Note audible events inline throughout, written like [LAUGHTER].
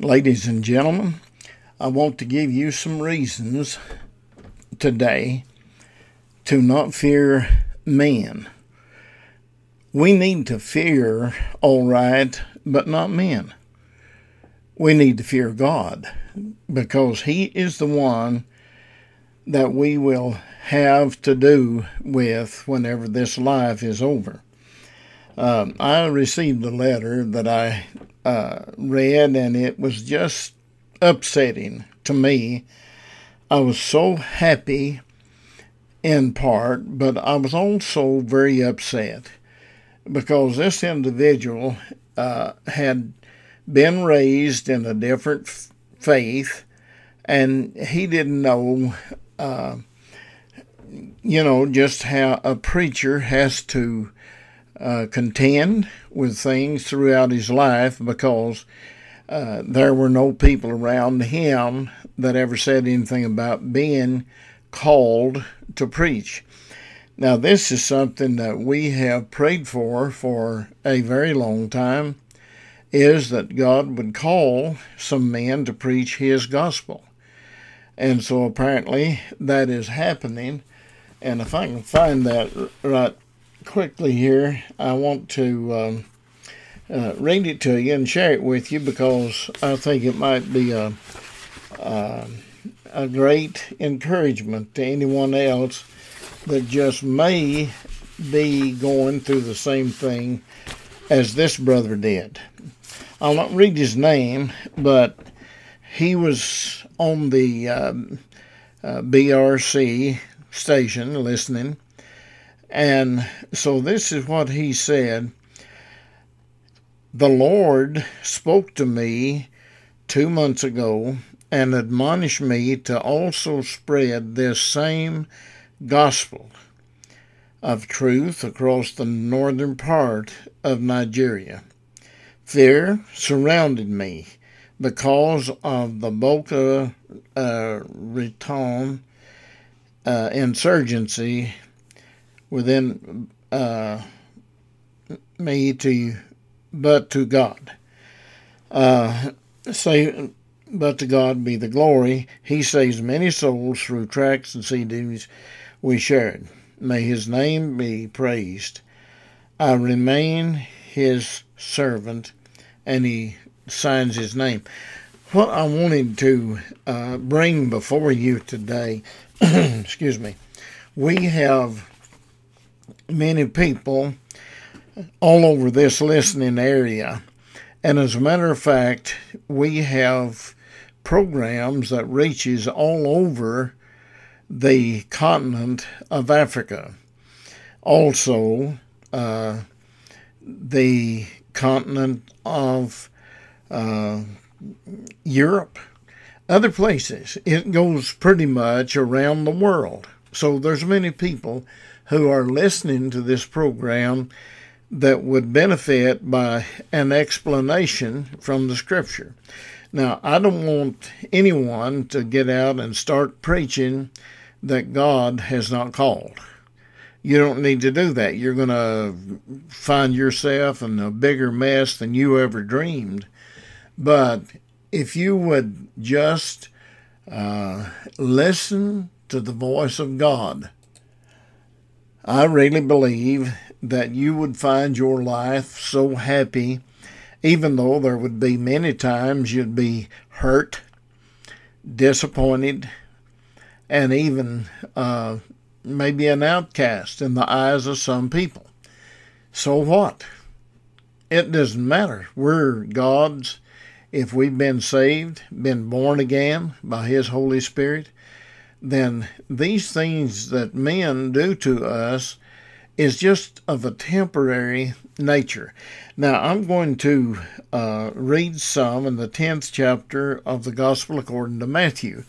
Ladies and gentlemen, I want to give you some reasons today to not fear men. We need to fear, all right, but not men. We need to fear God because He is the one that we will have to do with whenever this life is over. Um, I received a letter that I uh, read, and it was just upsetting to me. I was so happy in part, but I was also very upset because this individual uh, had been raised in a different f- faith and he didn't know, uh, you know, just how a preacher has to uh, contend with things throughout his life because uh, there were no people around him that ever said anything about being called to preach. Now, this is something that we have prayed for for a very long time is that God would call some men to preach his gospel. And so apparently that is happening. And if I can find that right quickly here, I want to um, uh, read it to you and share it with you because I think it might be a, uh, a great encouragement to anyone else that just may be going through the same thing as this brother did. I'll not read his name, but he was on the um, uh, BRC station listening. And so this is what he said The Lord spoke to me two months ago and admonished me to also spread this same gospel of truth across the northern part of Nigeria. Fear surrounded me because of the Boko uh, Haram uh, insurgency within uh, me to, but to God. Uh, say, but to God be the glory. He saves many souls through tracts and CDs we shared. May His name be praised. I remain His servant and he signs his name. What I wanted to uh, bring before you today, [CLEARS THROAT] excuse me, we have many people all over this listening area. And as a matter of fact, we have programs that reaches all over the continent of Africa. Also, uh, the continent of uh, Europe, other places. It goes pretty much around the world. So there's many people who are listening to this program that would benefit by an explanation from the scripture. Now, I don't want anyone to get out and start preaching that God has not called you don't need to do that. You're going to find yourself in a bigger mess than you ever dreamed. But if you would just uh, listen to the voice of God, I really believe that you would find your life so happy, even though there would be many times you'd be hurt, disappointed, and even uh, maybe an outcast in the eyes of some people. So what? It doesn't matter. We're God's. If we've been saved, been born again by His Holy Spirit, then these things that men do to us is just of a temporary nature. Now, I'm going to uh, read some in the 10th chapter of the Gospel according to Matthew.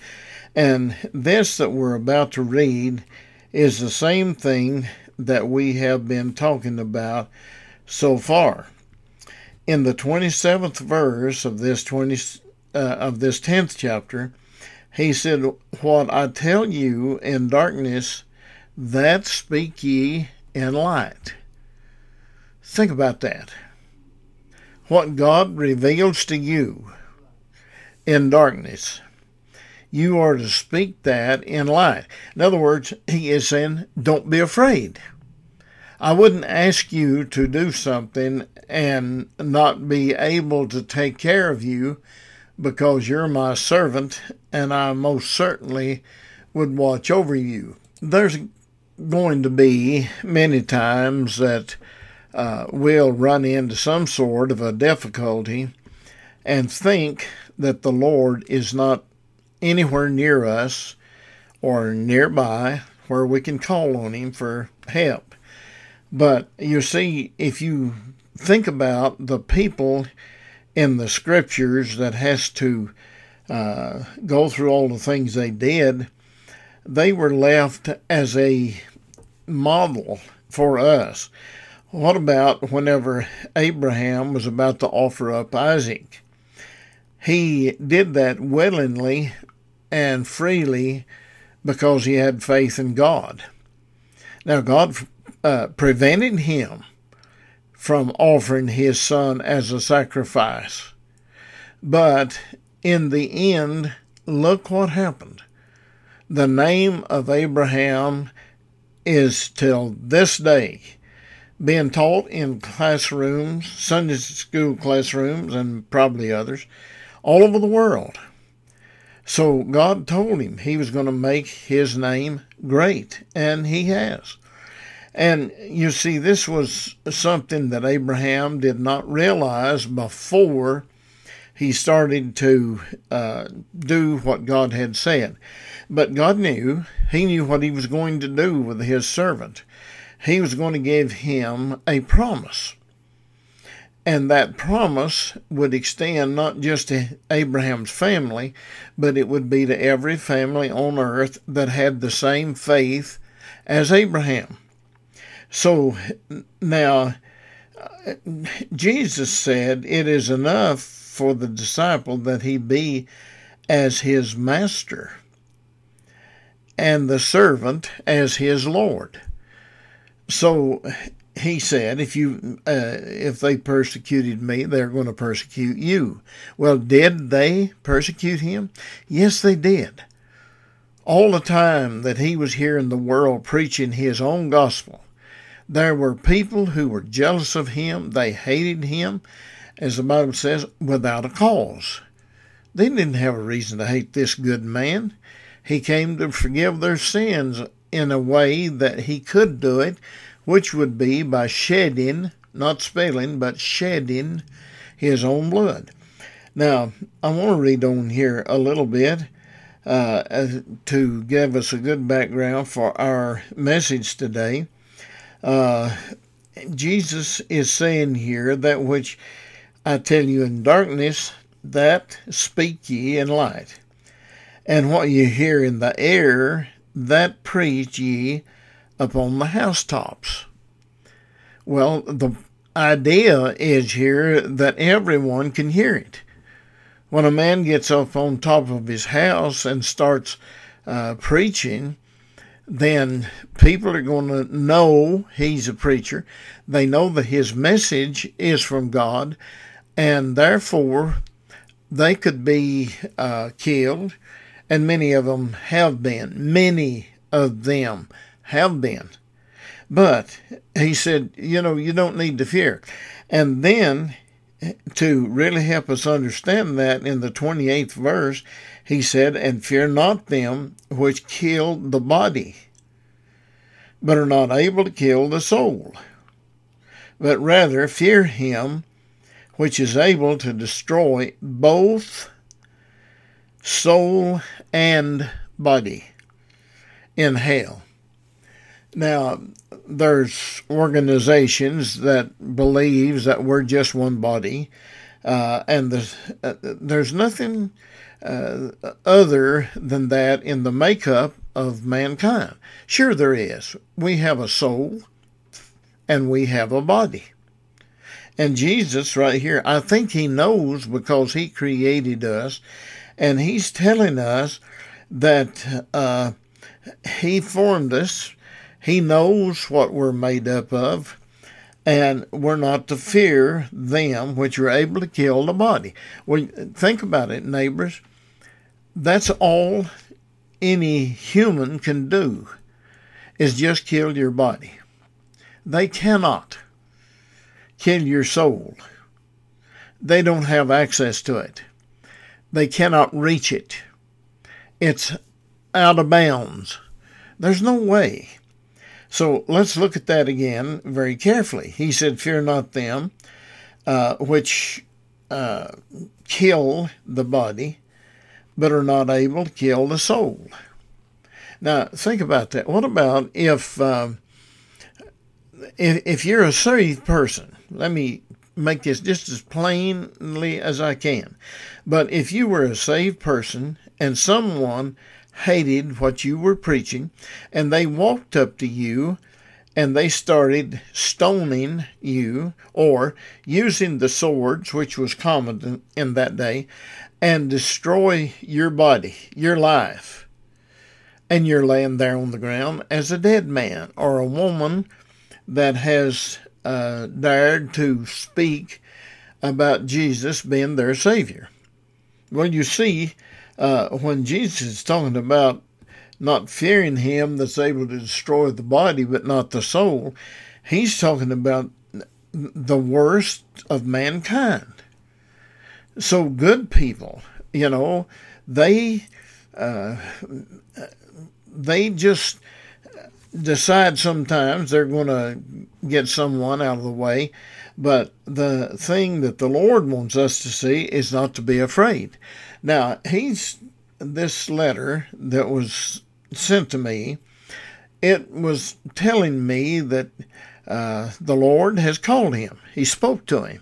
And this that we're about to read is the same thing that we have been talking about so far. In the 27th verse of this 20 uh, of this 10th chapter, he said, "What I tell you in darkness, that speak ye in light." Think about that. What God reveals to you, in darkness. You are to speak that in light. In other words, he is saying, don't be afraid. I wouldn't ask you to do something and not be able to take care of you because you're my servant and I most certainly would watch over you. There's going to be many times that uh, we'll run into some sort of a difficulty and think that the Lord is not anywhere near us or nearby where we can call on Him for help. But you see, if you think about the people in the scriptures that has to uh, go through all the things they did, they were left as a model for us. What about whenever Abraham was about to offer up Isaac? He did that willingly and freely because he had faith in God. Now, God uh, prevented him from offering his son as a sacrifice. But in the end, look what happened. The name of Abraham is till this day being taught in classrooms, Sunday school classrooms, and probably others, all over the world. So God told him he was going to make his name great, and he has. And you see, this was something that Abraham did not realize before he started to uh, do what God had said. But God knew, he knew what he was going to do with his servant. He was going to give him a promise. And that promise would extend not just to Abraham's family, but it would be to every family on earth that had the same faith as Abraham. So now, Jesus said it is enough for the disciple that he be as his master and the servant as his Lord. So he said, if you uh, if they persecuted me, they're going to persecute you. Well, did they persecute him? Yes, they did. All the time that he was here in the world preaching his own gospel, there were people who were jealous of him. They hated him, as the Bible says, without a cause. They didn't have a reason to hate this good man. He came to forgive their sins in a way that he could do it which would be by shedding, not spilling, but shedding his own blood. Now, I want to read on here a little bit uh, to give us a good background for our message today. Uh, Jesus is saying here that which I tell you in darkness, that speak ye in light. And what you hear in the air, that preach ye upon the housetops. Well, the idea is here that everyone can hear it. When a man gets up on top of his house and starts uh, preaching, then people are going to know he's a preacher. They know that his message is from God, and therefore they could be uh, killed, and many of them have been. Many of them have been. But he said, you know, you don't need to fear. And then to really help us understand that in the 28th verse, he said, And fear not them which kill the body, but are not able to kill the soul, but rather fear him which is able to destroy both soul and body in hell. Now, there's organizations that believes that we're just one body, uh, and there's, uh, there's nothing uh, other than that in the makeup of mankind. Sure, there is. We have a soul, and we have a body. And Jesus, right here, I think he knows because he created us, and he's telling us that uh, he formed us he knows what we're made up of. and we're not to fear them which are able to kill the body. Well, think about it, neighbors. That's all any human can do is just kill your body. They cannot kill your soul. They don't have access to it. They cannot reach it. It's out of bounds. There's no way. So let's look at that again very carefully. He said, Fear not them uh, which uh, kill the body, but are not able to kill the soul. Now, think about that. What about if, um, if, if you're a saved person? Let me make this just as plainly as I can. But if you were a saved person and someone hated what you were preaching, and they walked up to you and they started stoning you or using the swords, which was common in that day, and destroy your body, your life. And you're laying there on the ground as a dead man or a woman that has uh, dared to speak about Jesus being their Savior. Well, you see, uh, when Jesus is talking about not fearing him that's able to destroy the body but not the soul, he's talking about the worst of mankind. So, good people, you know, they. Uh, they just decide sometimes they're going to get someone out of the way. But the thing that the Lord wants us to see is not to be afraid. Now, he's this letter that was sent to me, it was telling me that uh, the Lord has called him. He spoke to him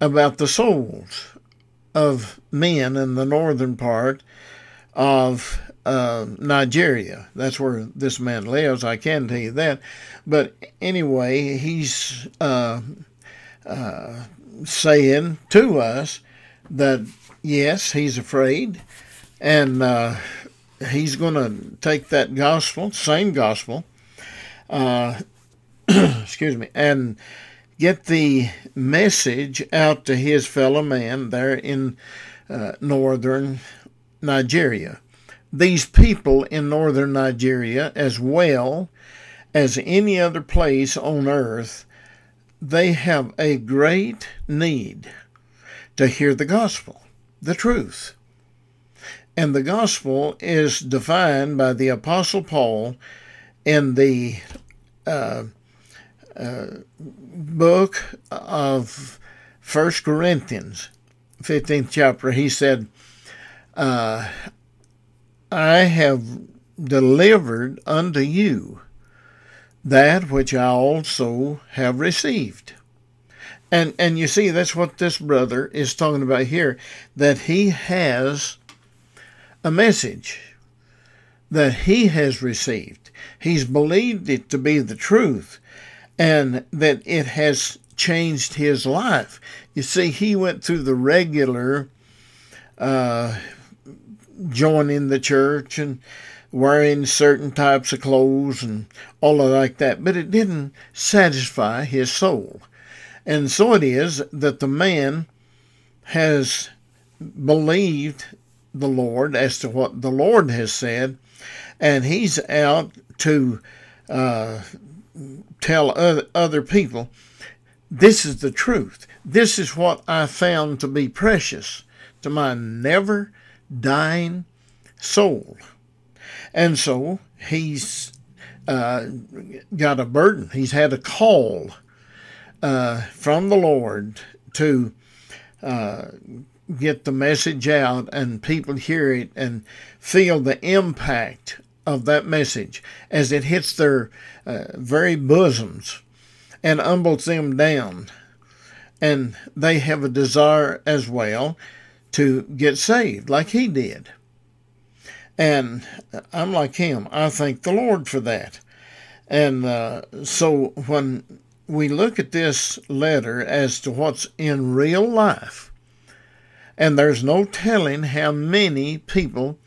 about the souls of men in the northern part of uh, Nigeria. That's where this man lives. I can tell you that. But anyway, he's uh, uh saying to us that yes, he's afraid, and uh, he's going to take that gospel, same gospel, uh, [CLEARS THROAT] excuse me, and get the message out to his fellow man there in uh, northern Nigeria. These people in northern Nigeria, as well as any other place on earth, they have a great need to hear the gospel the truth. And the gospel is defined by the Apostle Paul in the uh, book of First Corinthians, 15th chapter. He said, uh, I have delivered unto you that which I also have received and and you see that's what this brother is talking about here that he has a message that he has received. He's believed it to be the truth and that it has changed his life. You see, he went through the regular uh, joining the church and wearing certain types of clothes and all of like that, but it didn't satisfy his soul. And so it is that the man has believed the Lord as to what the Lord has said, and he's out to uh, tell other, people this is the truth. This is what I found to be precious to my never dying soul. And so he's uh, got a burden, he's had a call uh, from the Lord to uh, get the message out and people hear it and feel the impact of that message as it hits their uh, very bosoms and humbles them down. And they have a desire as well to get saved, like he did. And I'm like him. I thank the Lord for that. And uh, so when we look at this letter as to what's in real life, and there's no telling how many people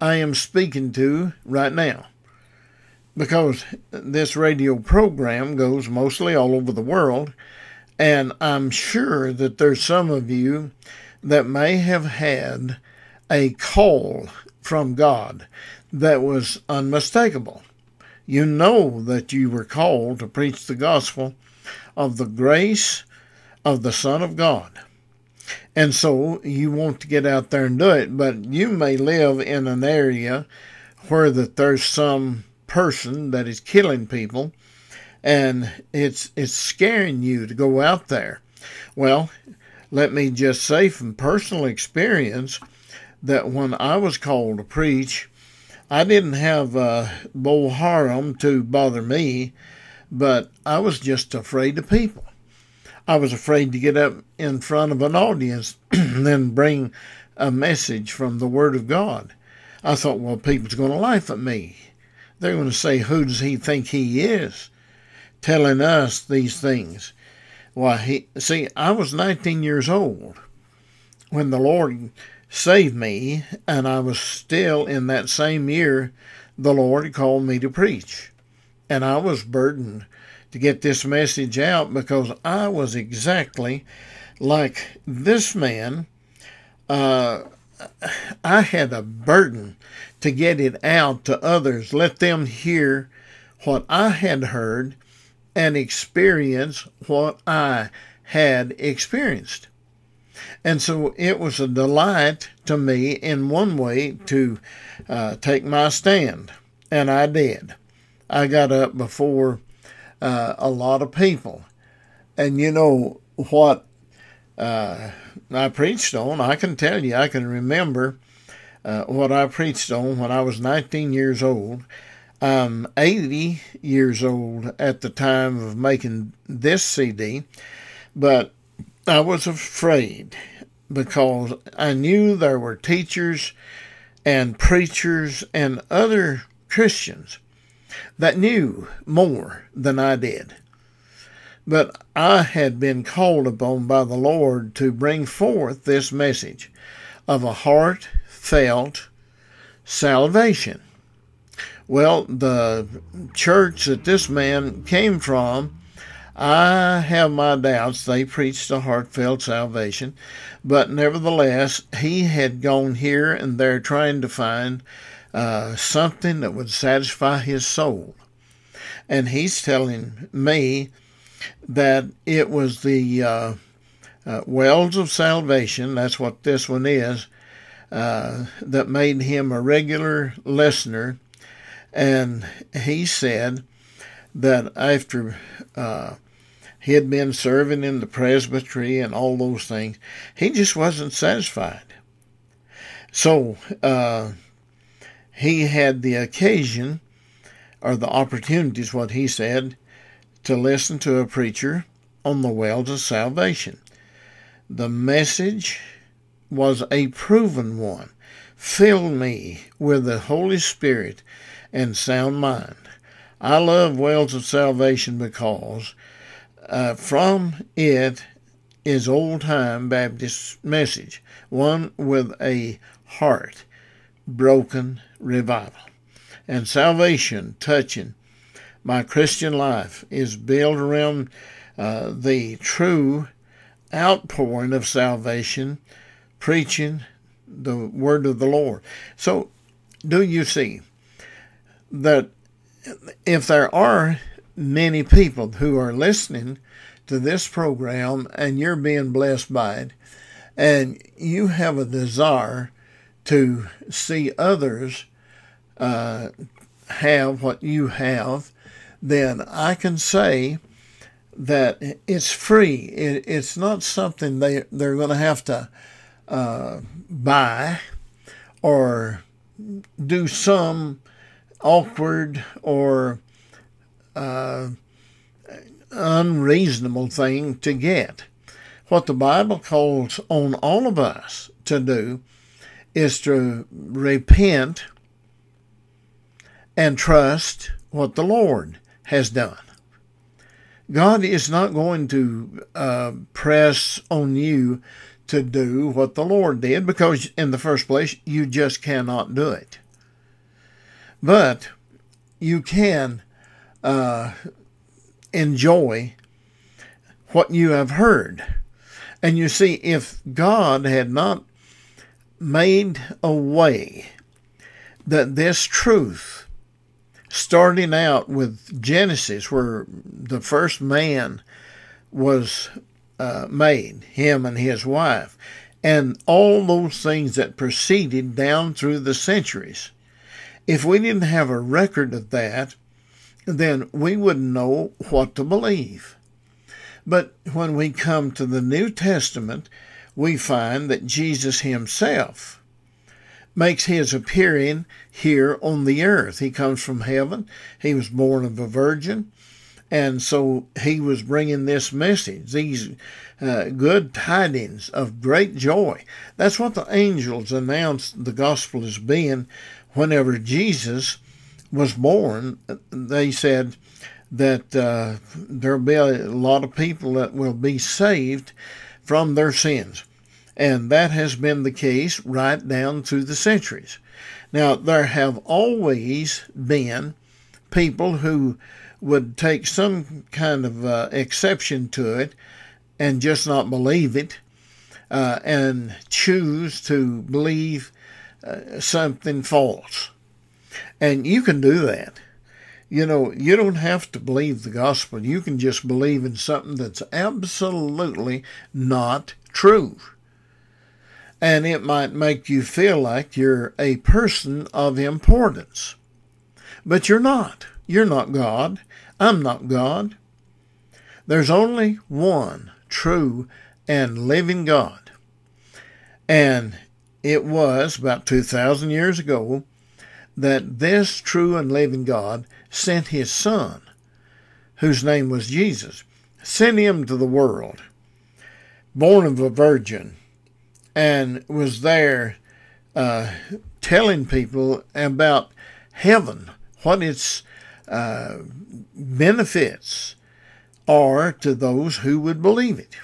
I am speaking to right now. because this radio program goes mostly all over the world, and I'm sure that there's some of you that may have had a call from God that was unmistakable. You know that you were called to preach the gospel of the grace of the Son of God. And so you want to get out there and do it, but you may live in an area where that there's some person that is killing people and it's it's scaring you to go out there. Well, let me just say from personal experience that when I was called to preach, I didn't have uh, Bo Haram to bother me, but I was just afraid of people. I was afraid to get up in front of an audience [CLEARS THROAT] and then bring a message from the Word of God. I thought, well, people's going to laugh at me. They're going to say, Who does he think he is? Telling us these things. Why, he, see, I was 19 years old when the Lord saved me, and I was still in that same year the Lord called me to preach. And I was burdened to get this message out because I was exactly like this man. Uh, I had a burden to get it out to others, let them hear what I had heard and experience what I had experienced. And so it was a delight to me in one way to uh, take my stand, and I did. I got up before uh, a lot of people. And you know what uh, I preached on? I can tell you, I can remember uh, what I preached on when I was 19 years old. I'm 80 years old at the time of making this CD, but I was afraid because I knew there were teachers and preachers and other Christians that knew more than I did. But I had been called upon by the Lord to bring forth this message of a heartfelt salvation. Well, the church that this man came from, I have my doubts. They preached a heartfelt salvation, but nevertheless, he had gone here and there trying to find uh, something that would satisfy his soul. And he's telling me that it was the uh, uh, wells of salvation, that's what this one is, uh, that made him a regular listener. And he said that after uh, he had been serving in the presbytery and all those things, he just wasn't satisfied. So, uh, he had the occasion or the opportunities, what he said, to listen to a preacher on the wells of salvation. The message was a proven one. Fill me with the Holy Spirit and sound mind. I love Wells of Salvation because uh, from it is old time Baptist message, one with a heart broken revival. And salvation touching my Christian life is built around uh, the true outpouring of salvation, preaching the word of the Lord. So, do you see that if there are many people who are listening to this program and you're being blessed by it, and you have a desire to see others uh, have what you have, then I can say that it's free. It, it's not something they they're going to have to uh, buy or do some awkward or uh, unreasonable thing to get. What the Bible calls on all of us to do is to repent and trust what the Lord has done. God is not going to uh, press on you to do what the Lord did because, in the first place, you just cannot do it. But you can uh, enjoy what you have heard. And you see, if God had not made a way that this truth, starting out with Genesis, where the first man was uh, made, him and his wife, and all those things that proceeded down through the centuries. If we didn't have a record of that, then we wouldn't know what to believe. But when we come to the New Testament, we find that Jesus himself makes his appearing here on the earth. He comes from heaven. He was born of a virgin. And so he was bringing this message, these uh, good tidings of great joy. That's what the angels announced the gospel as being whenever Jesus was born. They said that uh, there'll be a lot of people that will be saved from their sins. And that has been the case right down through the centuries. Now, there have always been people who would take some kind of uh, exception to it and just not believe it uh, and choose to believe uh, something false. And you can do that. You know, you don't have to believe the gospel. You can just believe in something that's absolutely not true. And it might make you feel like you're a person of importance. But you're not. You're not God. I'm not God. There's only one true and living God. And it was about 2,000 years ago that this true and living God sent his Son, whose name was Jesus, sent him to the world, born of a virgin, and was there uh, telling people about heaven, what its uh, benefits are to those who would believe it.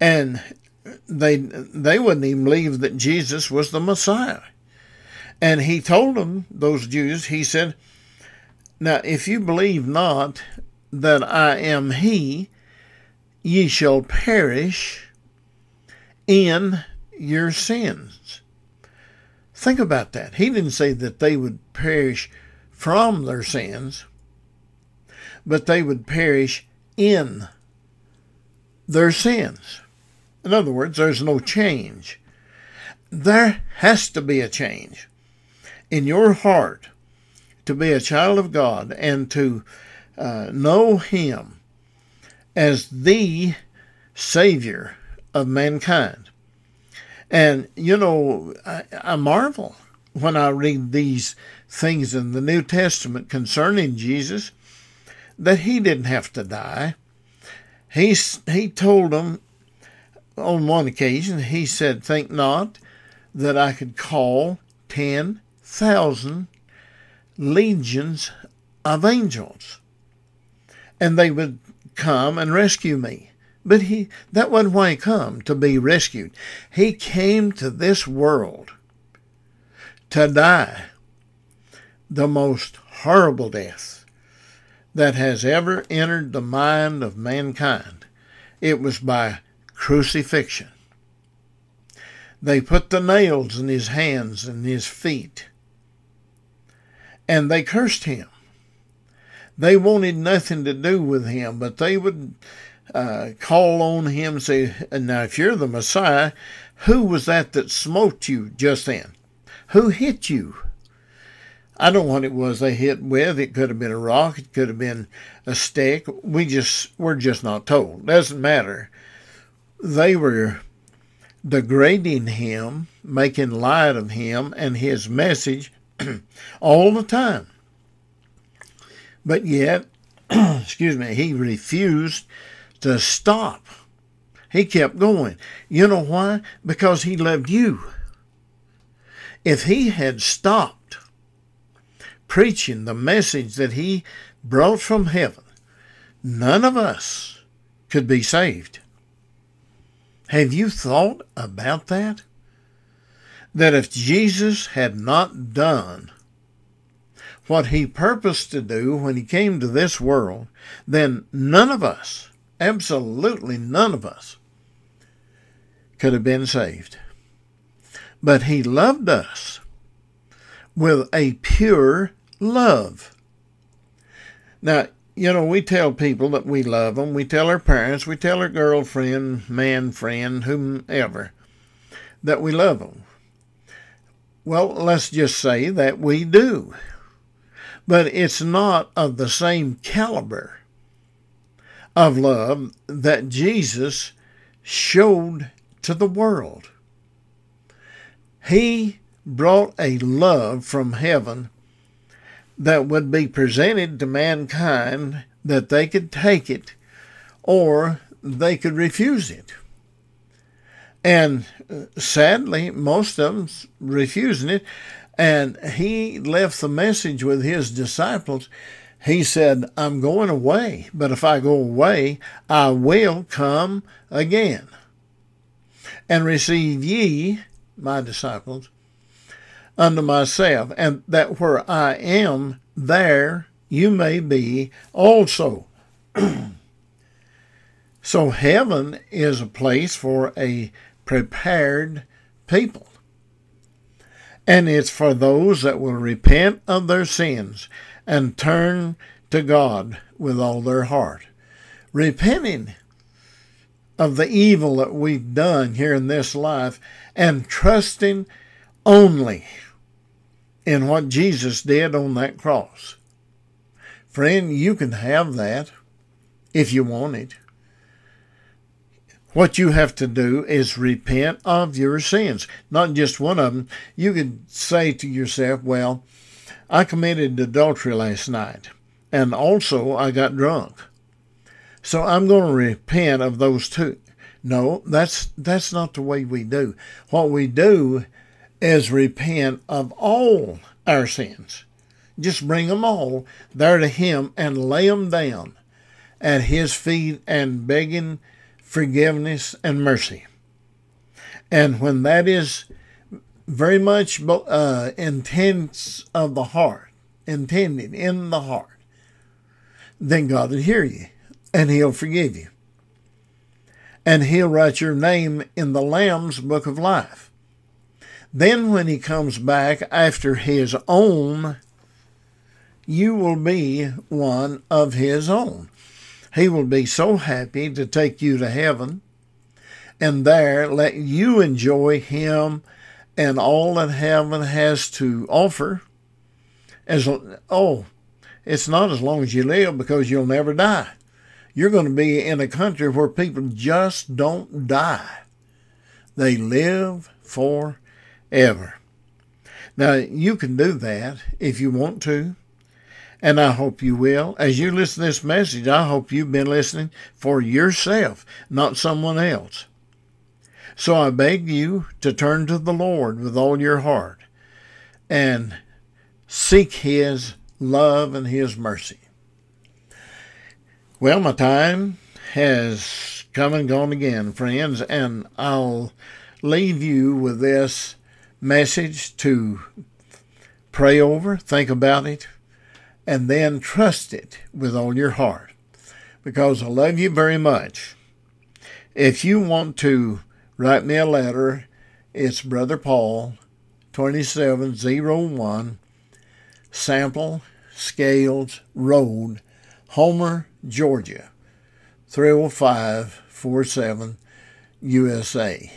And they they wouldn't even believe that Jesus was the Messiah. And he told them, those Jews, he said, Now if you believe not that I am he, ye shall perish in your sins. Think about that. He didn't say that they would perish from their sins, but they would perish in their sins. In other words, there's no change. There has to be a change in your heart to be a child of God and to uh, know Him as the Savior of mankind. And, you know, I, I marvel when I read these things in the New Testament concerning Jesus that he didn't have to die. He, he told them on one occasion, he said, Think not that I could call 10,000 legions of angels and they would come and rescue me. But he that wasn't why he come to be rescued. He came to this world to die the most horrible death that has ever entered the mind of mankind. It was by crucifixion. They put the nails in his hands and his feet, and they cursed him. They wanted nothing to do with him, but they would uh, call on him and say, Now, if you're the Messiah, who was that that smote you just then? Who hit you? I don't know what it was they hit with. It could have been a rock. It could have been a stick. We just we're just not told. Doesn't matter. They were degrading him, making light of him and his message [CLEARS THROAT] all the time. But yet, [CLEARS THROAT] excuse me, he refused to stop. He kept going. You know why? Because he loved you. If he had stopped preaching the message that he brought from heaven, none of us could be saved. Have you thought about that? That if Jesus had not done what he purposed to do when he came to this world, then none of us, absolutely none of us, could have been saved. But he loved us with a pure love. Now, you know, we tell people that we love them. We tell our parents, we tell our girlfriend, man friend, whomever, that we love them. Well, let's just say that we do. But it's not of the same caliber of love that Jesus showed to the world. He brought a love from heaven that would be presented to mankind that they could take it or they could refuse it. And uh, sadly, most of them refusing it. And he left the message with his disciples. He said, I'm going away, but if I go away, I will come again and receive ye, my disciples, unto myself, and that where I am, there you may be also. [CLEARS THROAT] so heaven is a place for a prepared people. And it's for those that will repent of their sins and turn to God with all their heart. Repenting of the evil that we've done here in this life and trusting only in what Jesus did on that cross. Friend, you can have that if you want it. What you have to do is repent of your sins, not just one of them. You could say to yourself, Well, I committed adultery last night, and also I got drunk. So I'm going to repent of those two. No, that's that's not the way we do. What we do is repent of all our sins. Just bring them all there to Him and lay them down at His feet and begging forgiveness and mercy. And when that is very much uh, intense of the heart, intended in the heart, then God will hear you and He'll forgive you and he'll write your name in the Lamb's book of life. Then, when he comes back after his own, you will be one of his own. He will be so happy to take you to heaven and there let you enjoy him and all that heaven has to offer. As oh, it's not as long as you live because you'll never die you're going to be in a country where people just don't die. They live forever. Now, you can do that if you want to, and I hope you will. As you listen to this message, I hope you've been listening for yourself, not someone else. So I beg you to turn to the Lord with all your heart and seek His love and His mercy. Well, my time has come and gone again, friends, and I'll leave you with this message to pray over, think about it, and then trust it with all your heart because I love you very much. If you want to write me a letter, it's Brother Paul, 2701 Sample Scales Road, Homer, Georgia, 30547, USA.